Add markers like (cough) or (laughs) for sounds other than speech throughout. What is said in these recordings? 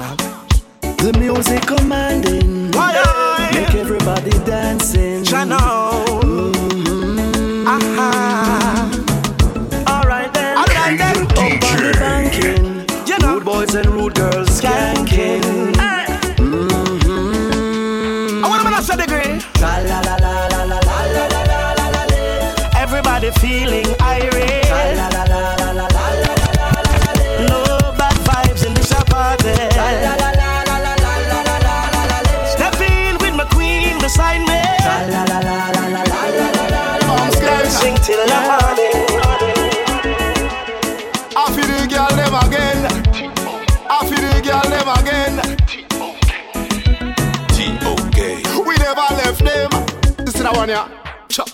International. The music commanding, Why, make everybody dancing. Channel. Mm-hmm. Aha. Alright then, Alright then. up on the banking. You know. Rude boys and rude girls skanking. Hey. Mm-hmm. I want to say degree. Tra la la la la la la la la la la la la. Everybody feeling irate. Tra la la la la la la sign me. La la la la la la la la. Mom's girl sing till the morning. I feel the girl them again. I feel the girl them again. T-O-K. We never left them. This is the one here. Chop.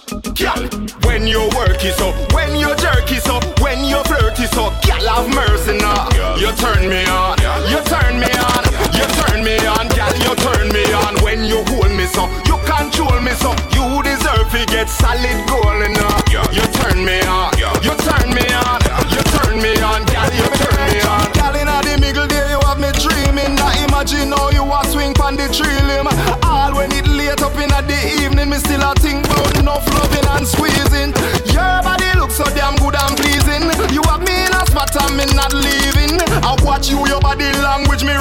When you work is up, when your jerk is up, when you flirt is up, girl have mercy now. Nah. You turn me on, you turn me on, you turn me on, girl, you turn me on when you me so, you control me so, you deserve to get solid gold now. You turn me on, you turn me on, you turn me on, girl you turn me on. Girl inna the middle there you have me dreaming. Now imagine how you a swing pon the tree limb. All when it late up inna the evening, me still a think about enough loving and squeezing. Your body looks so damn good and pleasing. You have me in a spot and me not leaving. I watch you, your body language me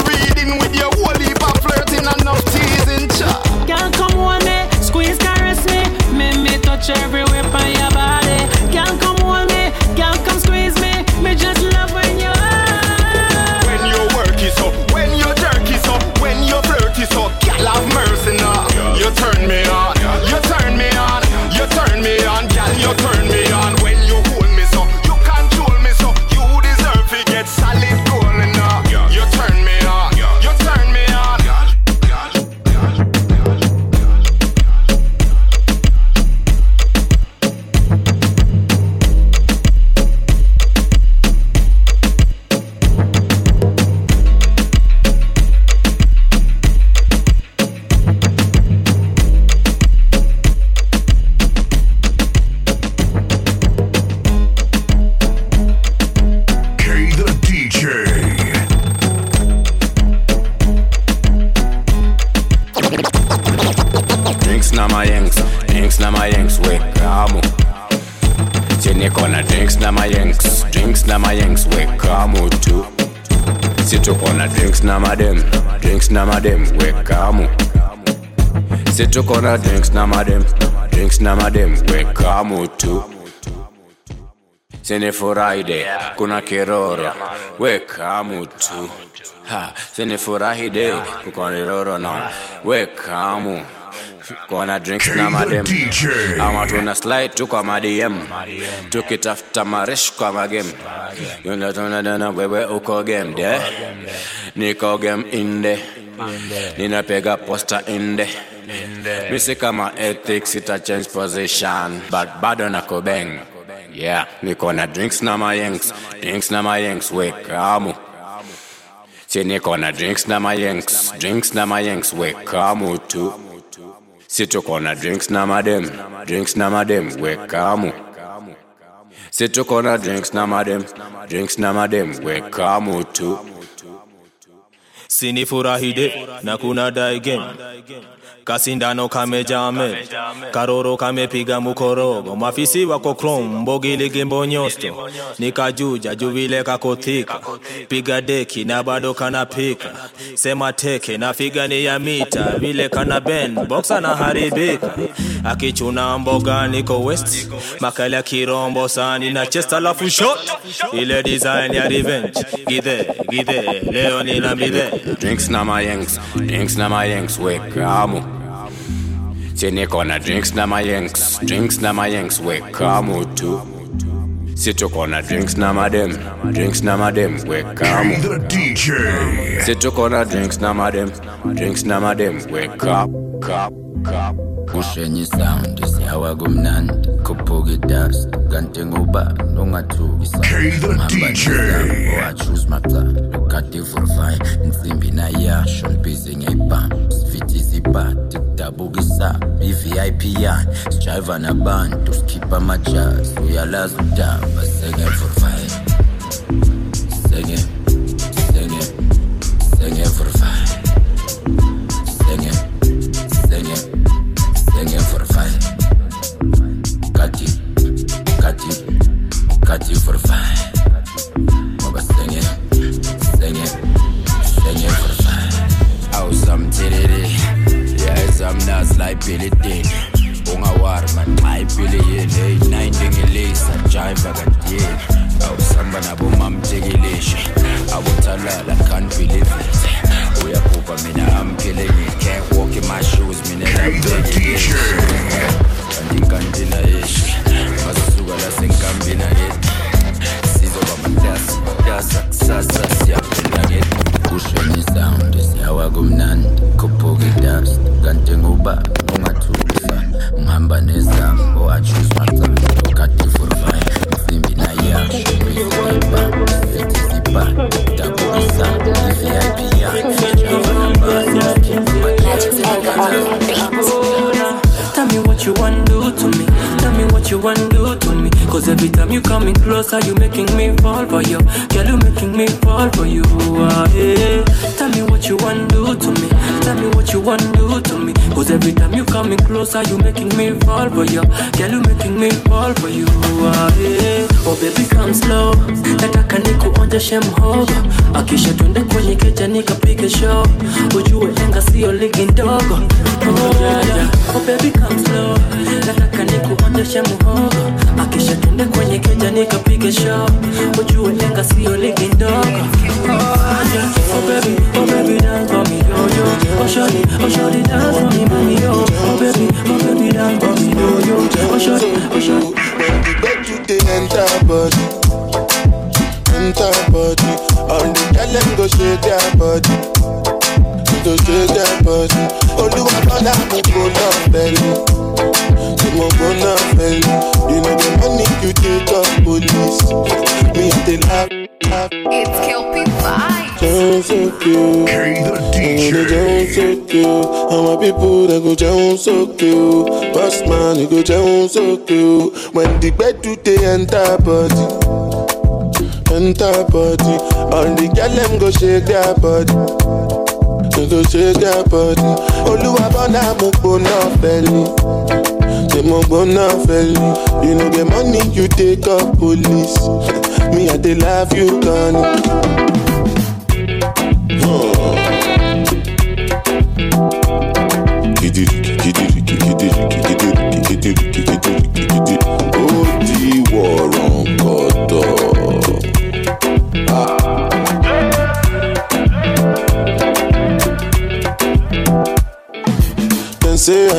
gonna drinks now, madam. Drinks now, madam. We come too. Se ne furai de, kuna kiroro, weka mutu. Ha, se ne de, kuna kiroro no, weka mutu. kona drinks na madem ama tuna slide tu kwa madm tukitafuta maresh kwa magem yuna tunadana wewe uko game de niko game inde ninapega posta inde in there. kama ethics, it a change position. But bad on a kobeng. Yeah, niko na drinks na my yanks. Drinks na my yanks, wake amu. Si niko na drinks na my yanks. Drinks na my yanks, wake amu too. Si tuko na drinks na madem. Drinks na madem, wake amu. Si tuko kona drinks na madem. Drinks na madem, wake amu too. Sinifurahide na kuna die game kasindano kamejame karoro kamepiga mukorogo. Mafisi wako krom mbogiligimbonyosto nikajuja juvile kakothika piga deki na bado kanapika sema teke na figani ya mita. Vile kana ben boksa na haribika. Akichuna mboga niko west. Makala kirombo sani na chest alafu shot. Ile design ya revenge. Gidhe gidhe. Leo nina midhe drinks na mayengs drinks na mayengs we kamu si niko na drinks na mayengs. Drinks na mayengs we kamu tu si tuko na drinks na madem. Drinks na madem we kamu K the DJ. si tuko na drinks na madem. Drinks na madem we kap kap kap ushenye sound isihawa kumnandi khuphuka idust kanti ngubani ongathukisa K the ngadivolva intsimbi nayasho ndibize ngeyibham sivithiza ibhadi kudabukisa i-vip yani sijayiva nabantu sikhipha amajazi uyalazi udaba sengevolvaye senge nas like Billy Dean. Ungawar man, my Billy yin, hey nine dingilisa, jive agadien. Au samba na bumam tigilisha, abutalala can't believe it. Uyakupa mina I'm killing it, can't walk in my shoes, mina I'm taking it. Kanti kanti na ishi, masuka la senkambi na yeti. Sizoba matasa, matasa, kusasa siyaphinda ngethi. Kusho sound siyawa khuphuka kanti nguba dabukisa ivip Tell me what you want do to me. Tell me what you want do to me. Cause every time you coming closer, you making me fall for you. Girl, you making me fall for you. Ah, yeah. Tell me what you want do you want do to me. Cause every time you coming closer, you making me fall for you. Girl, you making me fall for you. Ah, yeah. Oh baby, come slow. Nataka nikuonjeshe mhogo. Akisha twende kwenye keja nikapige show. Ujue enga sio ligi ndogo. Oh, yeah, yeah. Oh baby, come slow. Nataka nikuonjeshe mhogo. Akisha twende kwenye keja nikapige show. Ujue enga sio ligi ndogo. Oh, yeah. oh baby, oh baby, dance for me, yo yo. Oh shorty, oh shorty, dance for me, mommy, yo. Oh baby, oh baby, dance for me, yo yo. Oh shorty, oh shorty. Bed you dey enter body, enter body. All the them go shake their body, go shake their body. Olúwa bọ́lá mo kò náà fẹ́lẹ̀, tí mo kò náà fẹ́lẹ̀. You know the money you take up police, me laugh, laugh. It's Kelpie Vibes. Jẹun sókè o, àwọn ọ̀dọ́ jẹun sókè o, my people dem go jẹun sókè o, boss man you go jẹun sókè o. When the gbedu dey enter body, enter body, all the girl dem go shake their body, go shake their body. Olúwa bọ́lá mo gbóná fẹ́lẹ̀, ṣé mo gbóná fẹ́lẹ̀? You know the money you take up police, me I dey love you ó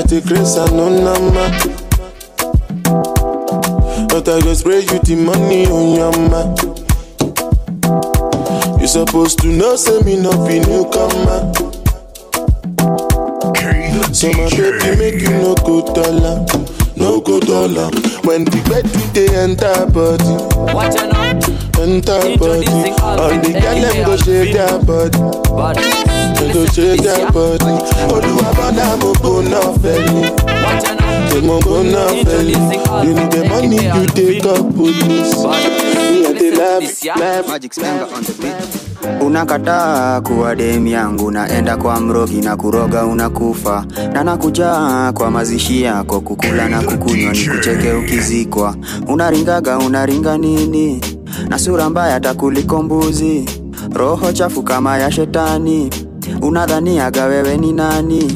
Dem say I dey craze and no nama. But I go spray you the money on your ma. You supposed to know say me no be newcomer. So my baby make you no go dollar, no go dollar. When the bed we dey enter body, enter body. All the girl them go shake their body, they go shake their body. Olúwa mo gbóná fẹ́lẹ̀, ṣé mo gbóná? You need the money you dey call police. Me. Magic on the beat. Unakataa kuwa dem yangu, naenda kwa mrogi na kuroga unakufa, na nakuja kwa mazishi yako, kukula na kukunywa, ni kucheke ukizikwa. Unaringaga unaringa nini? na sura mbaya takuliko mbuzi, roho chafu kama ya shetani, unadhaniaga wewe ni nani?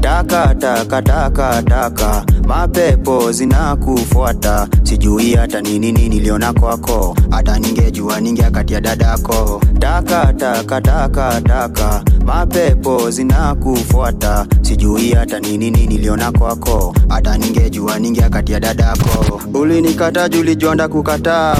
Taka taka taka taka, mapepo zinakufuata, sijui hata nini nini niliona kwako, hata ningejua ningeakatia dadako. Taka taka taka taka, mapepo zinakufuata, sijui hata nini nini niliona kwako, hata ningejua ningeakatia dadako. Ulinikata julijonda kukataa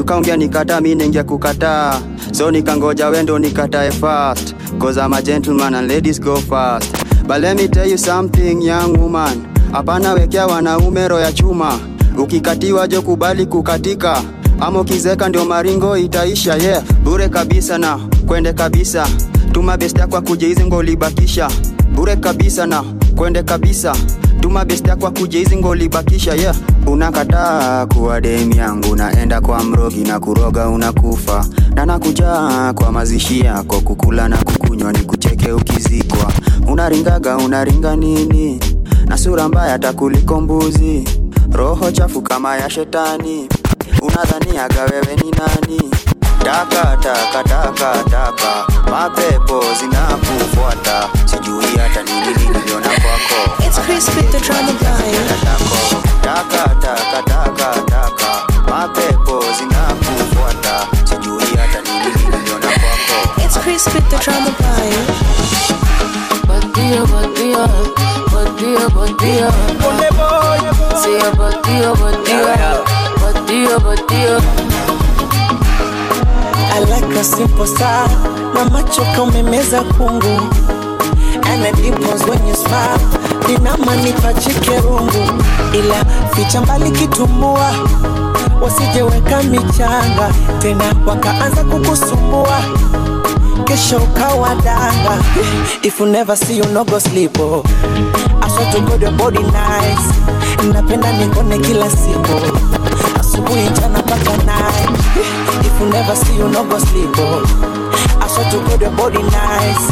jukaongea nikata mi ningia kukataa so nikangoja wendo nikatae fast. Cause I'm a gentleman and ladies go fast. But let me tell you something young woman. Hapana wekea wanaume roho ya chuma. Ukikatiwa jo kubali kukatika. Ama ukizeka ndio maringo itaisha yeah. Bure kabisa na kwende kabisa. Tuma best yako hizi ngo ulibakisha bure kabisa na kwende kabisa tuma best yako kuja hizi ngolibakisha ya yeah. Unakataa kuwa dem yangu naenda kwa mrogi na kuroga unakufa. Na nakuja kwa mazishi yako kukula na kukunywa ni kucheke ukizikwa. Unaringaga unaringa nini? Na sura mbaya takuliko mbuzi. Roho chafu kama ya shetani. Unadhaniaga wewe ni nani taka taka taka taka. Mapepo zinakufuata. Sijui hata nini niliona kwako. It's Chris with the drama guy. taka taka taka taka. Mapepo zinakufuata. Sijui hata nini niliona kwako. It's Chris with the drama guy. I like a simple style na macho kaumemeza kungu. And it dimples when you smile. Linamanipa chikerungu ila ficha mbali kitumbua. Wasijeweka michanga. Tena wakaanza kukusumbua. Kesho ukawa danga. If you never see you no go sleep oh. I swear to God your body nice. Napenda nikone kila siku asubuhi jana mpaka if you never see you no go sleep oh. I swear to God your body nice.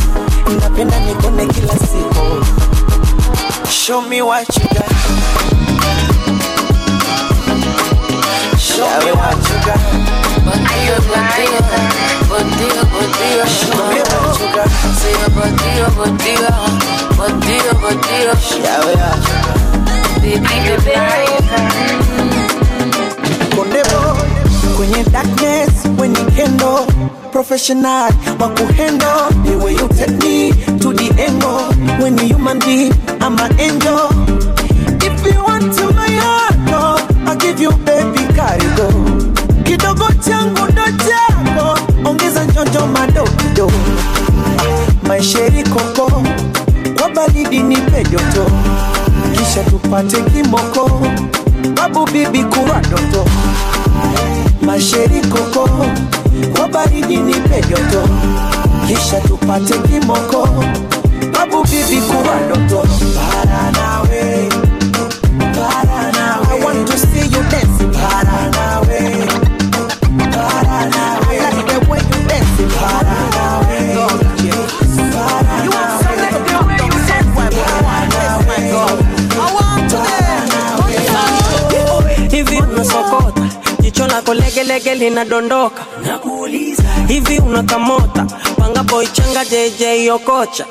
Napenda nikone kila siku oh. show me what you got. Show me what you got. Bandido, bandido, bandido, bandido. Sí, bandido, bandido, bandido, bandido. Baby, baby. Kondebo kwenye darkness you kendo. Professional wa kuhendo the way you take me to the angle. When you human be I'm an angel. If you want to my heart oh, I'll give you baby karigo kidogo changu ndo chako ongeza njonjo madokido. Maisheri koko kwa baridi nipe joto. Kisha tupate kimoko babu bibi kuwa doto masheri koko kwa baridi nipe joto. Kisha tupate kimoko babu bibi kuwa doto para nawe legelege linadondoka. Hivi unakamota? Panga boy changa jj okocha.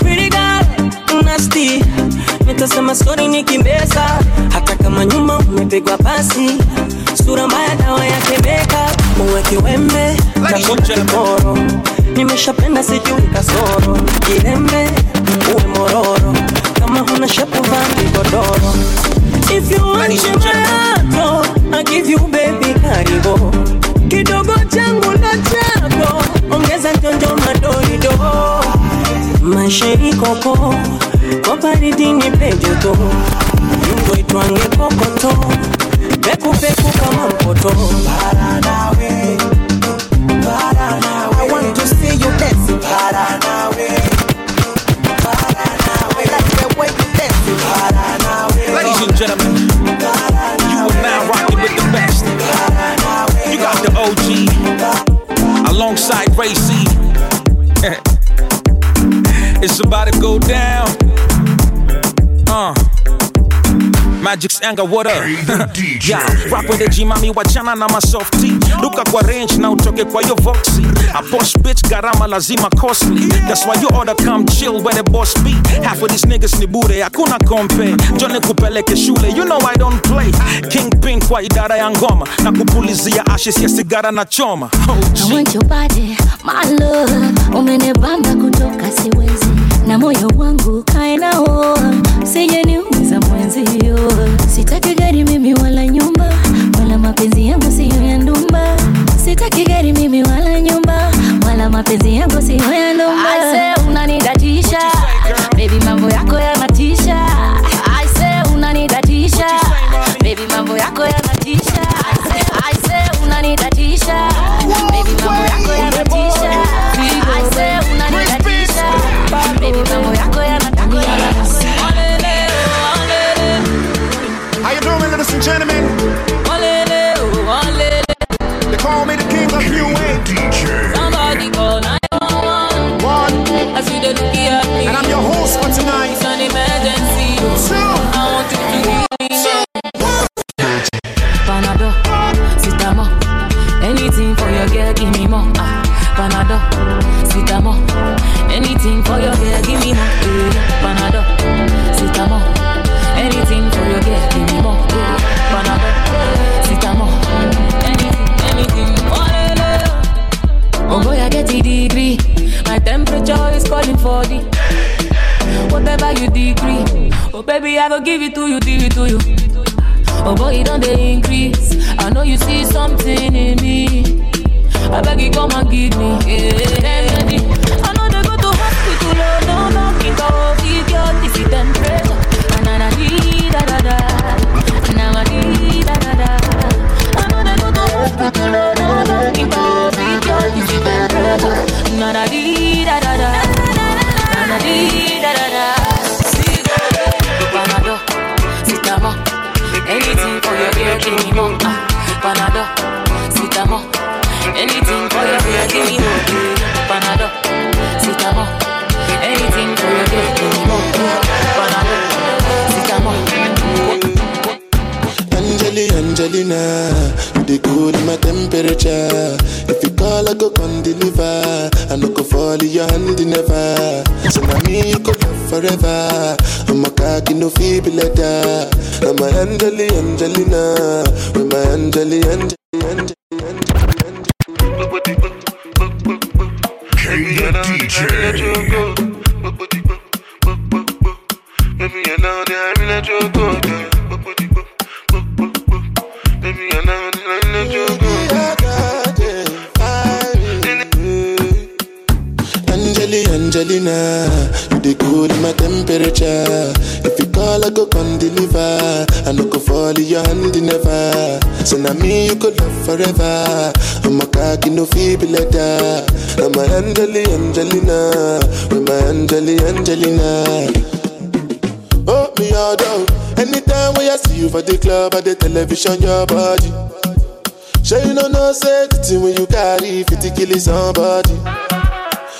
Pretty girl, nasty. Nitasema sori nikimbeza hata kama nyuma umepigwa pasi. Sura mbaya dawa yake beka uwe kiwembe takukimoro nimeshapenda sijui kasoro. Kilembe uwe mororo. Kama huna shepu vaa godoro If you want chimbayato, I give you baby karibo kidogo changu na chako. Ongeza njonjo maisheri koko kwa baridi nipe itwange kokoto pekupeku kama mpoto. Para Magic's anger, what up? (laughs) yeah, rap with the G mami wachana na masofti Duka kwa range na utoke kwa yo voxy a boss bitch garama lazima costly. That's why you order come chill where the boss be. Half of these niggas ni bure hakuna kompe. Jone kupeleke shule you know I don't play. Kingpin kwa idara ya ngoma. Na kupulizia ashes ya sigara na choma. Oh, I want your body, my love. Umenibamba kutoka siwezi, na moyo wangu kae nao, sije niumiza mwenzio. Sitaki gari mimi wala nyumba, wala mapenzi yangu siyo ya ndumba. Sitaki gari mimi wala nyumba, wala mapenzi yangu siyo ya ndumba. I say unanidatisha, baby mambo yako yanatisha. Your never. So now me you go love forever. I'm a cocky no feeble letter. I'm a Angeli, Angelina, with my Angeli, Angeli, Angeli, K the DJ. Baby, you know that I'm in a joke. Angelina, you dey cool in my temperature. If you call, I go come deliver. I no go fall in your hand never. So now me you could love forever. I'm a cocky no feeble letter. I'm a Angeli, Angelina, with my Angeli, Angelina. Oh, me all down. Anytime when I see you for the club or the television, your body. Sure you know no safety when you carry 50 kill somebody.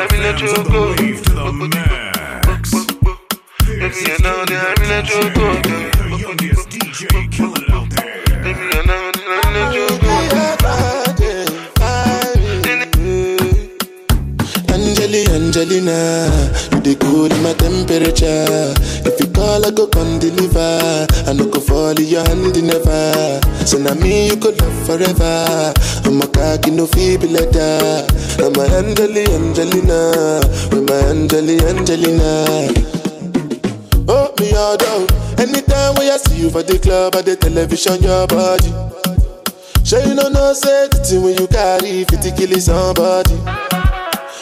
you know that I'm in a choco. Baby, you know that I'm in a choco. Baby, you know that I'm in a choco. Angeli, Angelina, you dey cool in my temperature. If you call, I go come deliver. I no go fall in your hand never. So now me you could love forever. I'm a cocky no feeble letter. I'm a Angeli, Angelina, with my Angeli, Angelina. Oh, me all down. Anytime when I see you for the club or the television, your body. Sure you know no safety when you carry 50 kill somebody.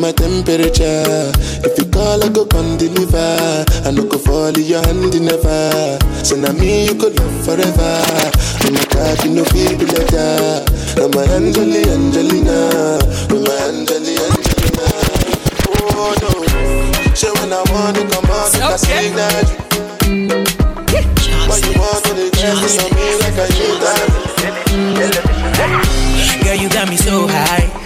my temperature. If you call, I go come deliver. I no go fall in your hand never. So now me you could love forever. I'm a cocky no feeble letter. I'm a Angeli Angelina, I'm a Angeli Angelina. Oh no, so when I wanna come out, I signal you. Why you want to girls on me like I you that? Girl, you got me so high.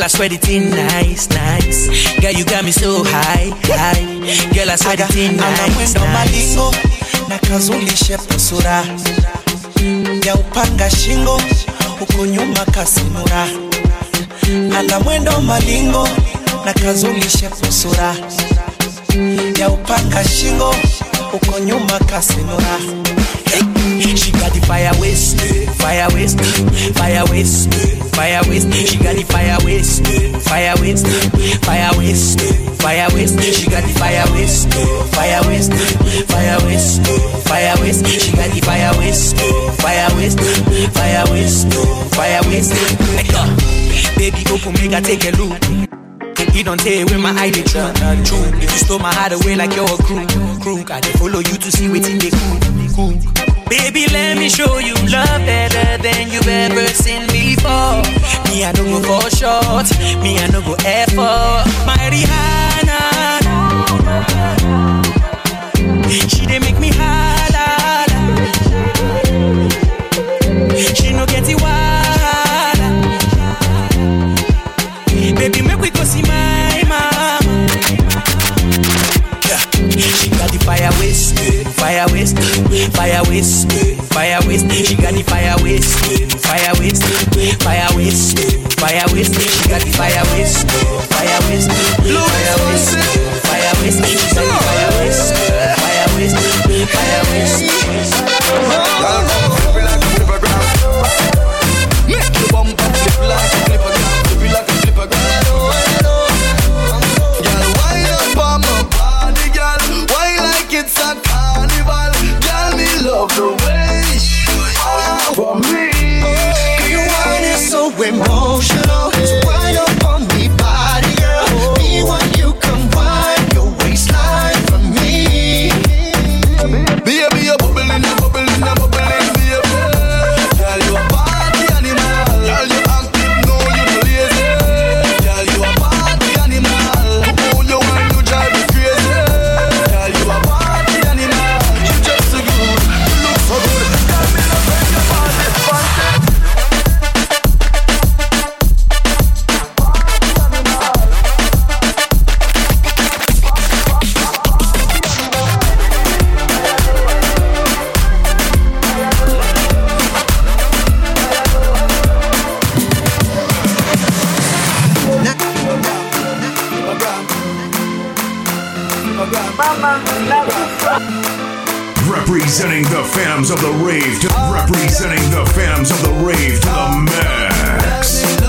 Girl, I swear the thing nice, nice. Girl, you got me so high, high. Girl, I swear the thing nice, nice. na kazulishe sura ya upanga shingo huko nyuma kasimura ana mwendo malingo na kazulishe sura ya upanga shingo huko nyuma kasenura She got the fire waste, fire waste, fire waste, fire waste. She got the fire waste, fire waste, fire waste, fire waste. She got the fire waste, fire waste, fire waste, fire waste. She got the fire waste, fire waste, fire waste, fire waste. Baby, open make I take a look. You don't tell where my eye dey true, true. If you stole my heart away like you're a crew, crew, I dey follow you to see wetin dey cool, cool. Baby, let me show you love better than you've ever seen before. Me, I don't go for short. Me, I no go effort. My Rihanna, she dey make me holla. She no get it wild. Fire waste, fire waste, fire waste. She got the fire waste, fire waste, fire waste, fire waste. She got the fire waste, fire waste, Representing the Phantoms of the Rave to representing the Phantoms of the Rave to the max.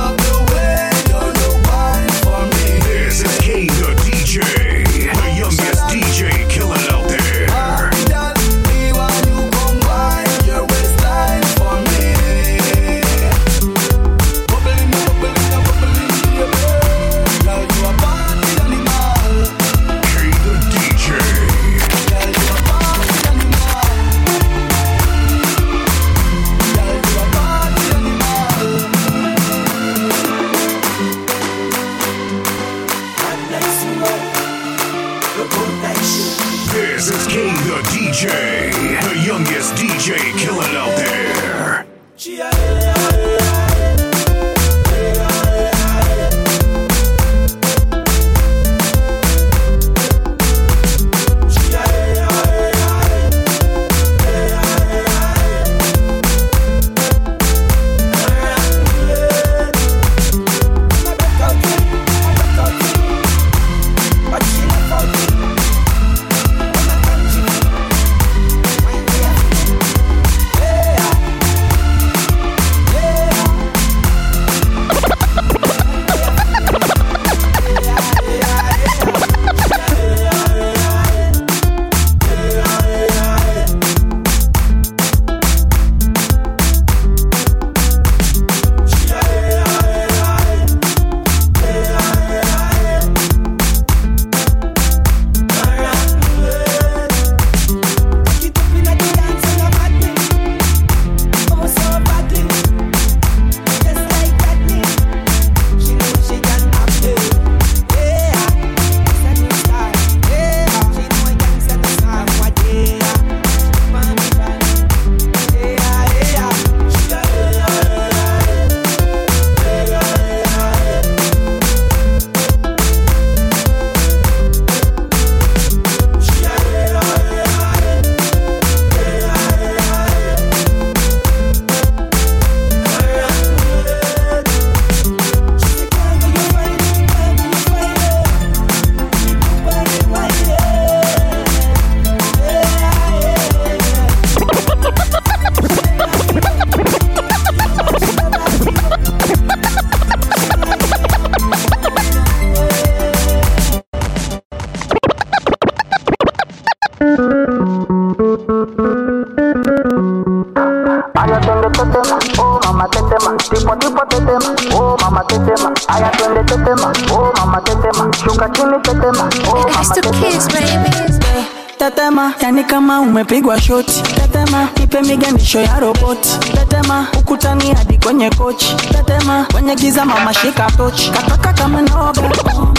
Tetema, yani kama umepigwa shoti. Tetema, ipe miganisho ya roboti. Tetema, ukutani hadi kwenye kochi. Tetema, kwenye giza mama shika tochi. Kataka kama noga, oh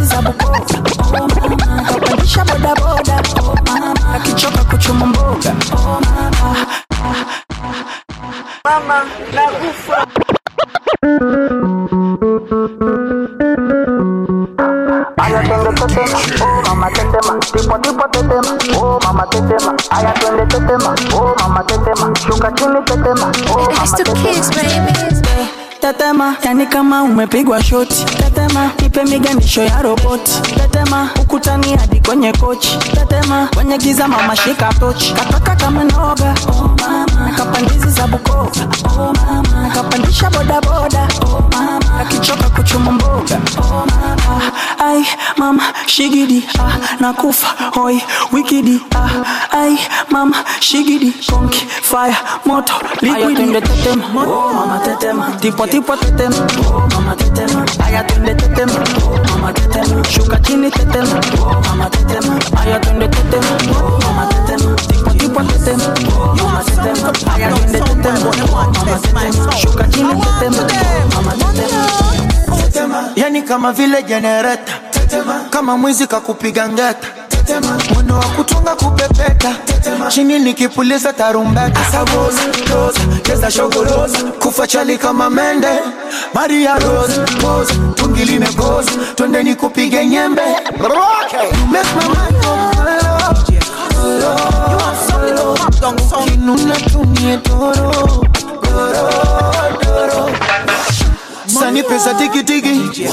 za Bukoba, oh mama, akichoka kuchuma mboga. Mama, nakufa. Tetema, oh mama tetema, shuka chini tetema, oh mama tetema. Tetema, yani kama umepigwa shoti. Tetema, ipe miganisho ya roboti. Tetema, ukutani hadi kwenye kochi. Tetema, kwenye giza mama shika tochi. Kataka kama noga, oh mama, nakapandizi za Bukoba, oh mama, nakapandisha bodaboda, oh mama, akichoka kuchuma mboga, oh mama. Ai mama shigidi, ah, nakufa. Hoi wikidi, ah, ai mama shigidi, konki fire moto liquidi. Tetema, oh mama tetema, tipo tipo tetema, oh mama tetema. Aya twende tetema, oh mama tetema, shuka chini tetema, oh mama tetema. Aya twende tetema, oh mama tetema, tipo tipo tetema, oh mama tetema. Aya twende tetema, oh mama tetema, shuka chini tetema, oh mama tetema. Tetema. Yani kama vile jenereta Tetema. Kama mwizi kakupiga ngeta Tetema. Mwendo wa kutunga kupepeta Tetema. Chini nikipuliza tarumbeta Asaboza, roza, keza shogoloza Kufa chali kama mende Maria Rose, pose, tungi limegoza Twende nikupige nyembe Make my mind go hello, hello. Kinuna tumie doro, doro, doro Sani pesa tiki tiki.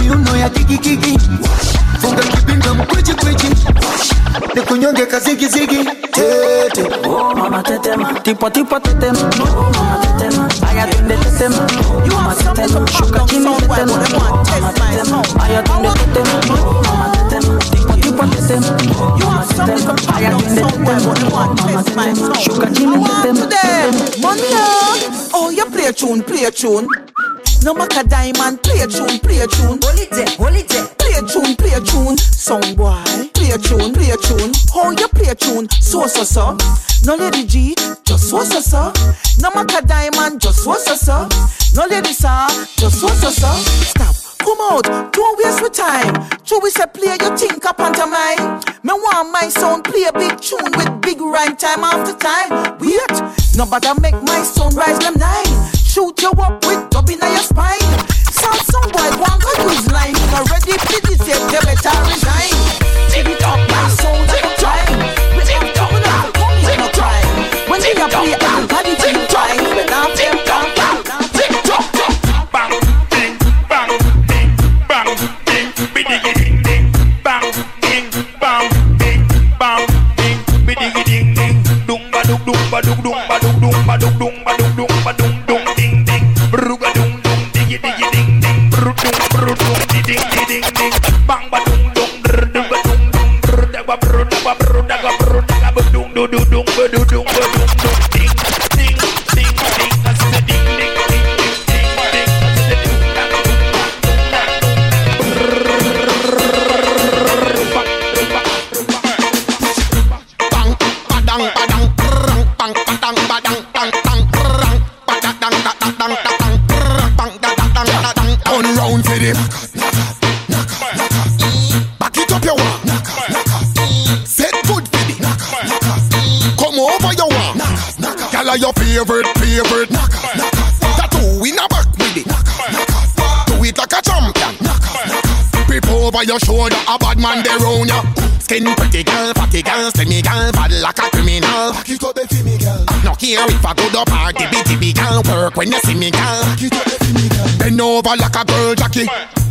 Miuno ya tiki kiki Funga kibinda mkwichi kwichi Nikunyonge kazigi zigi Tete. Oh mama tetema, tipo tipo tetema, oh mama tetema, aya twende tetema, oh mama tetema, shuka chini tetema, mama tetema, aya twende tetema, mama tetema, tipo tipo tetema, oh mama tetema, aya twende tetema, oh mama tetema, shuka chini tetema, tetema. Money on. Oh, you play a tune, play a tune. No matter diamond, play a tune, play a tune. Hold it there, hold it there. Play a tune, play a tune. Song boy, play a tune, play a tune. Oh, How you play a tune? So so so. No lady G, just so so so. No matter diamond, just so so so. No lady sir, just so so so. Stop. Come out, don't waste my time. True, we say play your think up mine. Me want my sound play a big tune with big rhyme time after time. Wait, no bother make my sound rise them nine. Shoot you up with dub in your spine. Some boy want to use line. Not ready for this yet, they better resign. Take it up,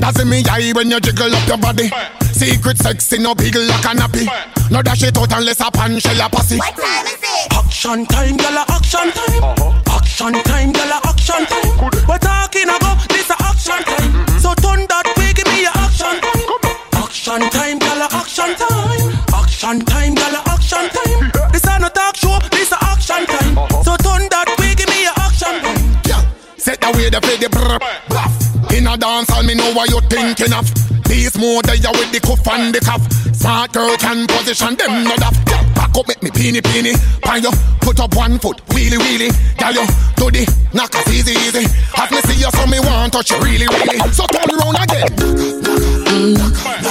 Jackie. That's in me eye when you jiggle up your body. Secret sexy, no big like a nappy. No dash it out unless a pan shell a pussy. What time is it? Action time, gyal, a action time. Uh-huh. Action time, gyal, action time. We're talking about this a action time. Mm-hmm. So turn that way, give me a action time. Action time, gyal, action time. Action time, gyal, action time. This a no talk show, this a action time. Uh-huh. So turn that way, give me a action time. Yeah. Set the way ready for the brr. In a dance hall, me know what you're thinking of. Peace more there with the cuff and the cuff. Smart girl can position them not up. Yeah, back up, make me peeny peeny. Pan you, put up one foot, wheelie wheelie. Gal you, do the knock us easy easy. Have me see you, so me want touch you really really. So turn round again.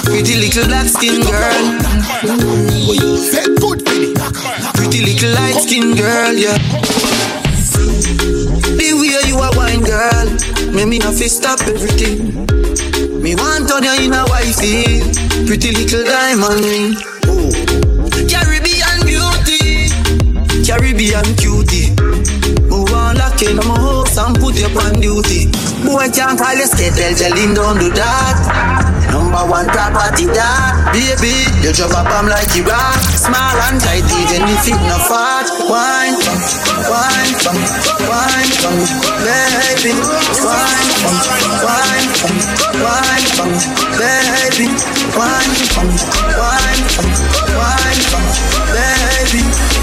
Pretty little black skin girl. Say good baby. Pretty little light skin girl, yeah. The way you are wine girl, make me have to stop everything. Me want on you in a wifey, pretty little diamond ring. Oh. Caribbean beauty, Caribbean cutie. Move on lock in my house and put you on duty. Boy can't call you skettle, tell him don't do that. Number one property that Baby, you drop a bomb like you rock Small and tight even if it not fat. Wine, wine, wine, baby. Wine, wine, wine, baby. Wine, wine, wine, baby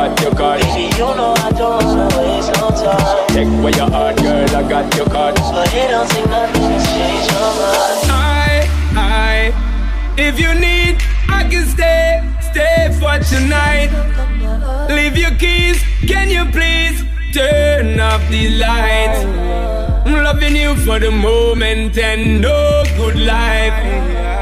got your card. Baby, you know I don't wanna waste no time. Take where your heart, girl, I got your card. But it don't take nothing to change your mind. I, I, if you need, I can stay, stay for tonight. Leave your keys, can you please turn off the lights? I'm loving you for the moment and no good life.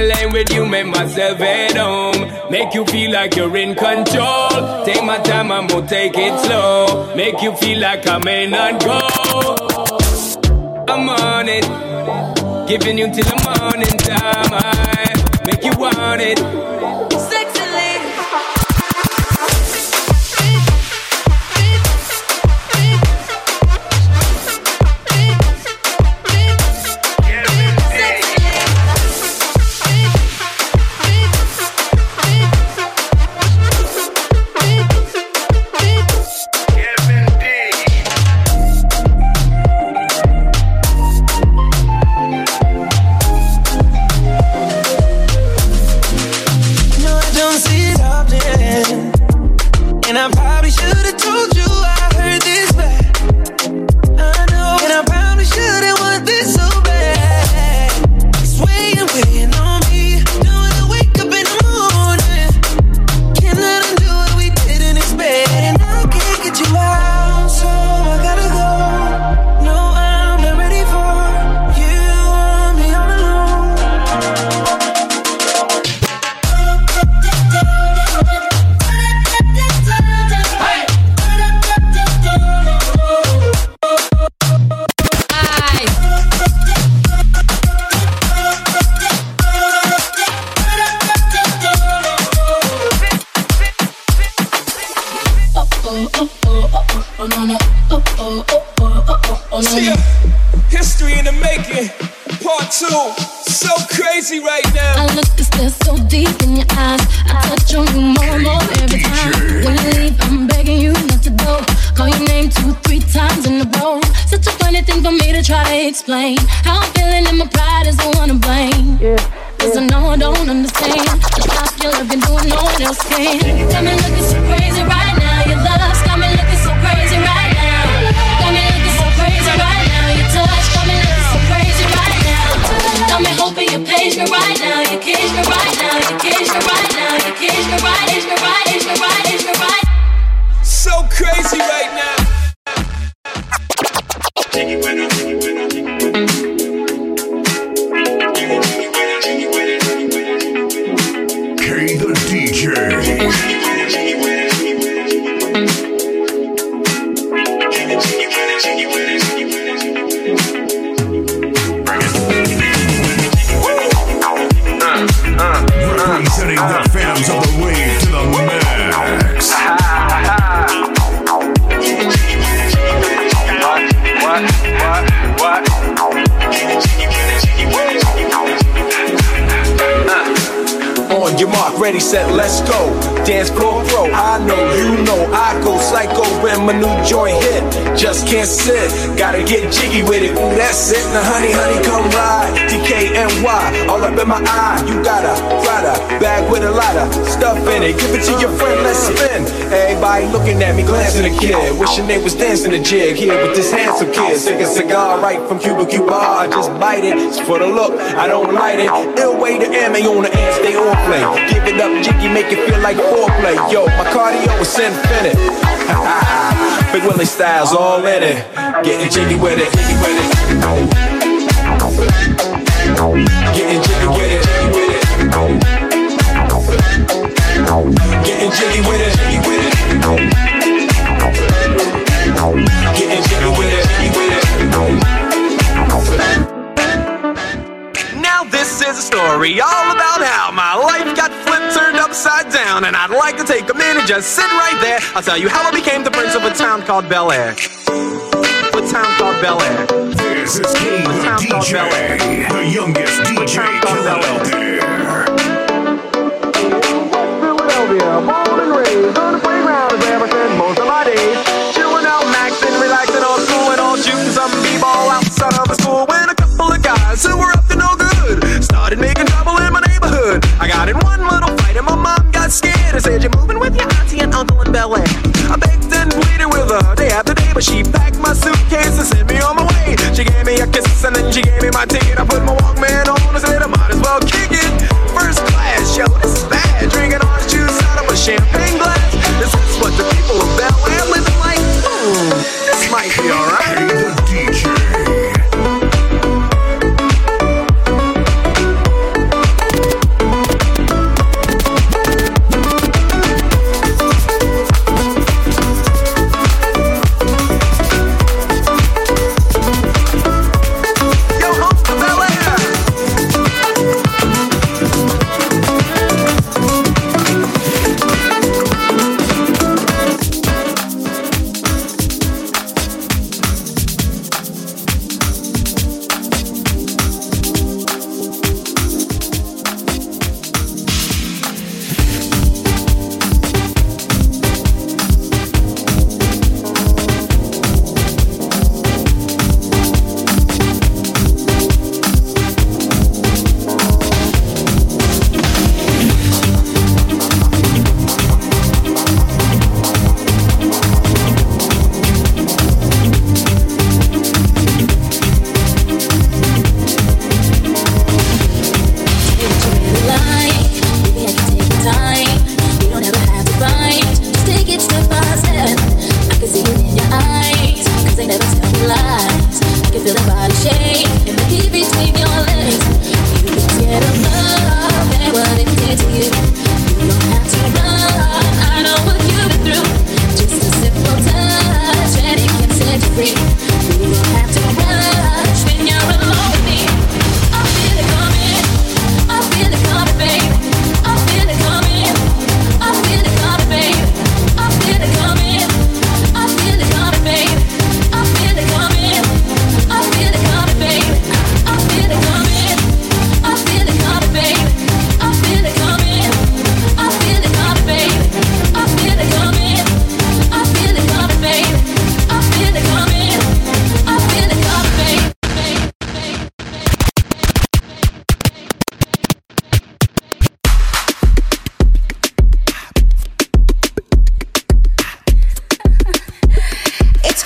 Lay with you, make myself at home. Make you feel like you're in control. Take my time, I'm gonna take it slow. Make you feel like I may not go. I'm on it. Giving you till the morning time. I make you want it. DJ. Set, let's go. Dance floor pro. I know, you know, I go psycho when my new joint hit. Just can't sit, gotta get jiggy with it. Ooh, that's it. Now, honey, honey, come ride. DKNY, all up in my eye. You got a Prada bag with a lot of stuff in it. Give it to your friend, let's spin. Everybody looking at me, glancing a kid. Wishing they was dancing a jig here with this handsome kid. Sick a cigar right from Cuba Cuba. I just bite it. It's for the look, I don't light it. Way to ammo on the end, stay on play. Give it up, jiggy, make it feel like foreplay. Yo, my cardio is infinite. (laughs) Big Willie Styles all in it. Getting jiggy with it. Getting jiggy with it. Story all about how my life got flipped, turned upside down, and I'd like to take a minute, just sit right there. I'll tell you how I became the prince of a town called Bel Air. A town called Bel Air. This is King the DJ, the youngest DJ killer out there. Philadelphia, born and raised but she packed my suitcase and sent me on my way. She gave me a kiss and then she gave me my ticket. I put my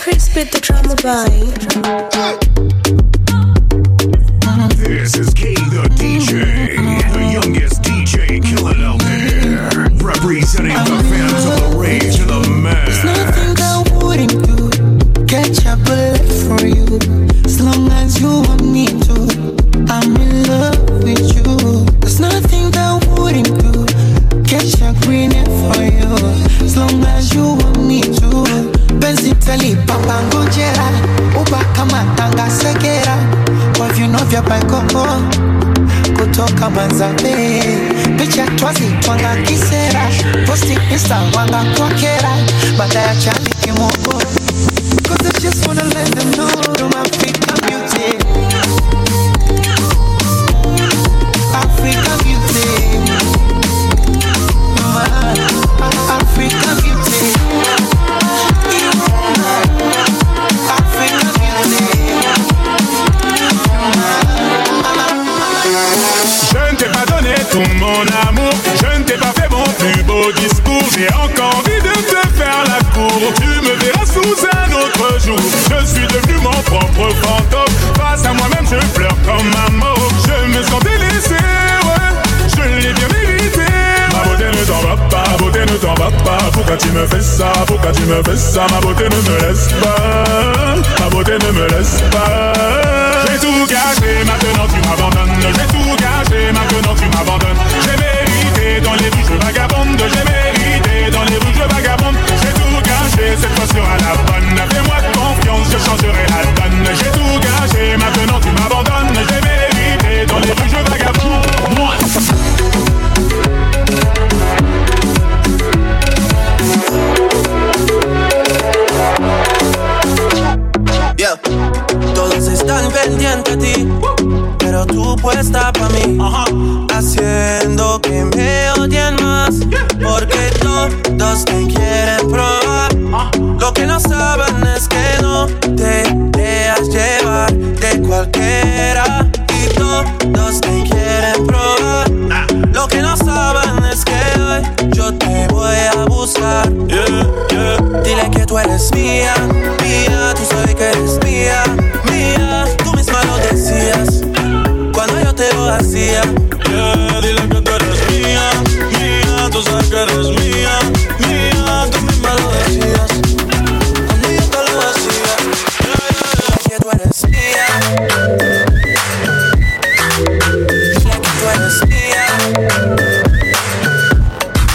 Chris spit the drama vibe. This is K the DJ, the youngest DJ killing out there. Representing the fans of the rave to the There's max. nothing I wouldn't do. Catch a bullet for you. As long as you want vya baikoko oh, oh. kutoka Manzabe, picha twazi twanga kisera, posti insta wanga kwa kera, baada ya chali kimoko. Cause I just wanna let them know Pourquoi tu me fais ça, pourquoi tu me fais ça? Ma beauté ne me laisse pas, ma beauté ne me laisse pas. J'ai tout gâché, maintenant tu m'abandonnes. J'ai tout gâché, maintenant tu m'abandonnes. J'ai mérité dans les rues, je vagabonde. J'ai mérité dans les rues, je vagabonde. J'ai tout gâché, cette fois sera la bonne. Fais-moi confiance, je changerai la donne. J'ai tout gâché, maintenant tu m'abandonnes. Todos están pendientes a ti, pero tú puesta pa' mí, haciendo que me odien más, porque todos te quieren probar. Lo que no saben es que no te dejas llevar de cualquiera, y todos te quieren probar. Lo que no saben es que hoy yo te voy a buscar. Dile que tú eres mía, mía, eres mía, mía. Tú misma lo decías cuando yo te lo hacía. Yeah, yeah, que tú eres mía. Dile que tú eres mía.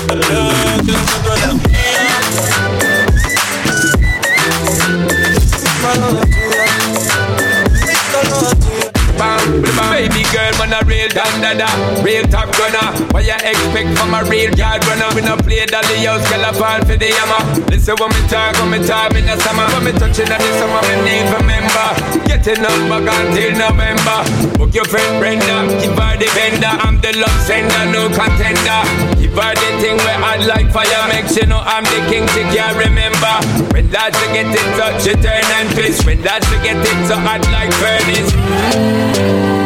Dile que tú eres mía. Bam, baby girl, man a real dandada, real top gunner. Expect from a real yard runner? We no play dolly house, girl a fall for the hammer. Listen when me talk, when me talk in the summer, when me touching on the summer, me need remember. Getting up back until November. Book your friend Brenda, give her the vendor. I'm the love sender, no contender. Give her the thing where I like fire, make she know I'm the king. She can't remember. When that she get it touch, she turn and twist. When that she get it so hot like furnace.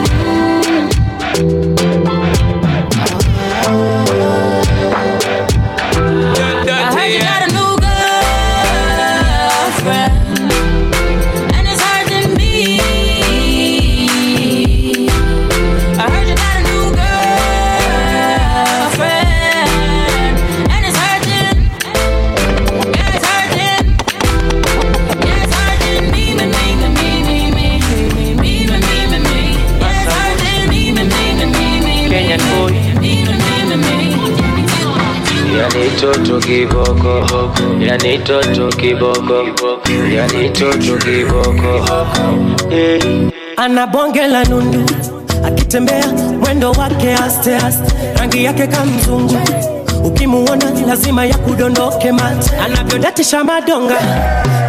Toto kiboko, yani toto kiboko, yani toto kiboko. Eh. ana bonge la nundu akitembea mwendo wake aste aste. Rangi yake kamzungu ukimuona lazima ya kudondoke mate. Anavyodatisha madonga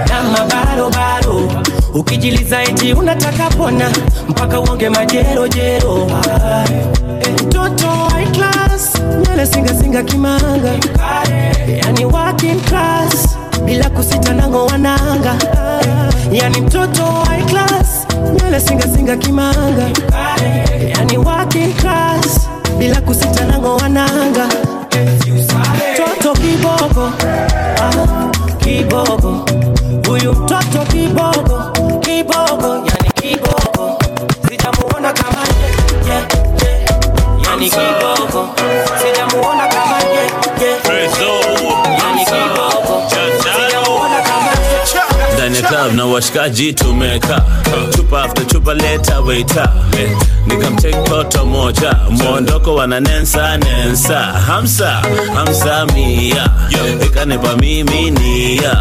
na mabarobaro ukijiliza eti unataka pona mpaka uonge majerojero mtoto high class nywele singasinga kimanga. Yani working class bila kusita nango wananga. Yani mtoto high class nywele singasinga kimanga. Yani working class bila kusita nango wananga. Toto kiboko ah, kiboko huyu mtoto kiboko kiboko yani kiboko sitamuona kama yeah, ye, ye. yani kibogo na washikaji tumeka chupa after chupa leta waita nikamtake toto moja. Mwondoko wana nensa. Nensa hamsa hamsa mia. Ikanipa mimi nia.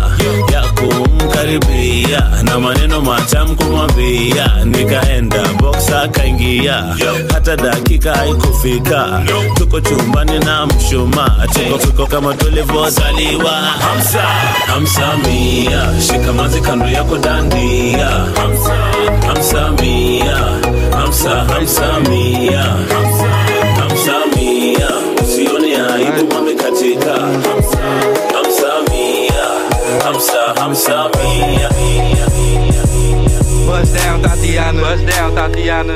Ya kumkaribia. Na maneno matam kumwambia. Nikaenda boxa kaingia hata dakika haikufika. Tuko chumbani na mshuma tuko tuko kama tulivyozaliwa. Hamsa hamsa mia. Shikamazi kando yako dandia hamsa hamsa mia hamsa hamsa mia hamsa mia usione aibu wamekatika hamsa hamsa mia hamsa hamsa mia Bust down, Tatiana. Bust down, Tatiana.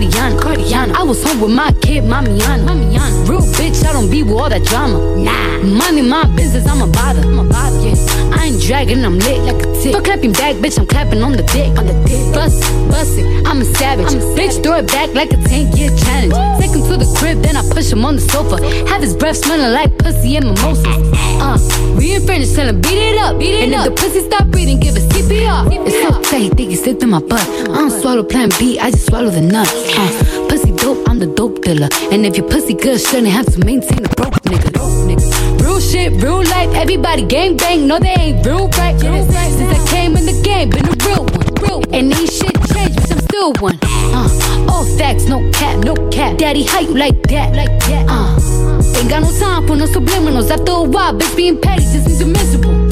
Cardiana, Cardiana. I was home with my kid, Mamiana, Mamiana. Real bitch, I don't be with all that drama. Nah, money, my business, I'm a bother, I'm a bother. Yeah, I ain't dragging, I'm lit like a tick. For clapping back, bitch, I'm clapping on the dick, on the dick. Bust, bust it, I'm a savage. I'm a bitch, throw it back like a 10 year challenge. Take him to the crib, then I push him on the sofa. Have his breath smelling like pussy and mimosas. Uh, we in French, tell him beat it up, beat it and up. if the pussy stop breathing, give it CPR. It's so tight, he think he slipped in my butt. I don't swallow plan B, I just swallow the nut. Pussy dope, I'm the dope dealer. And if your pussy good, shouldn't have to maintain a broke nigga. Broke nigga. Real shit, real life, everybody gang bang. No, they ain't real right. Since I came in the game, been a real one. Real. And ain't shit changed, but I'm still one. Uh, all facts, no cap, no cap. Daddy, how you like that? Like that? Uh, ain't got no time for no subliminals. After a while, bitch being petty just means you're miserable.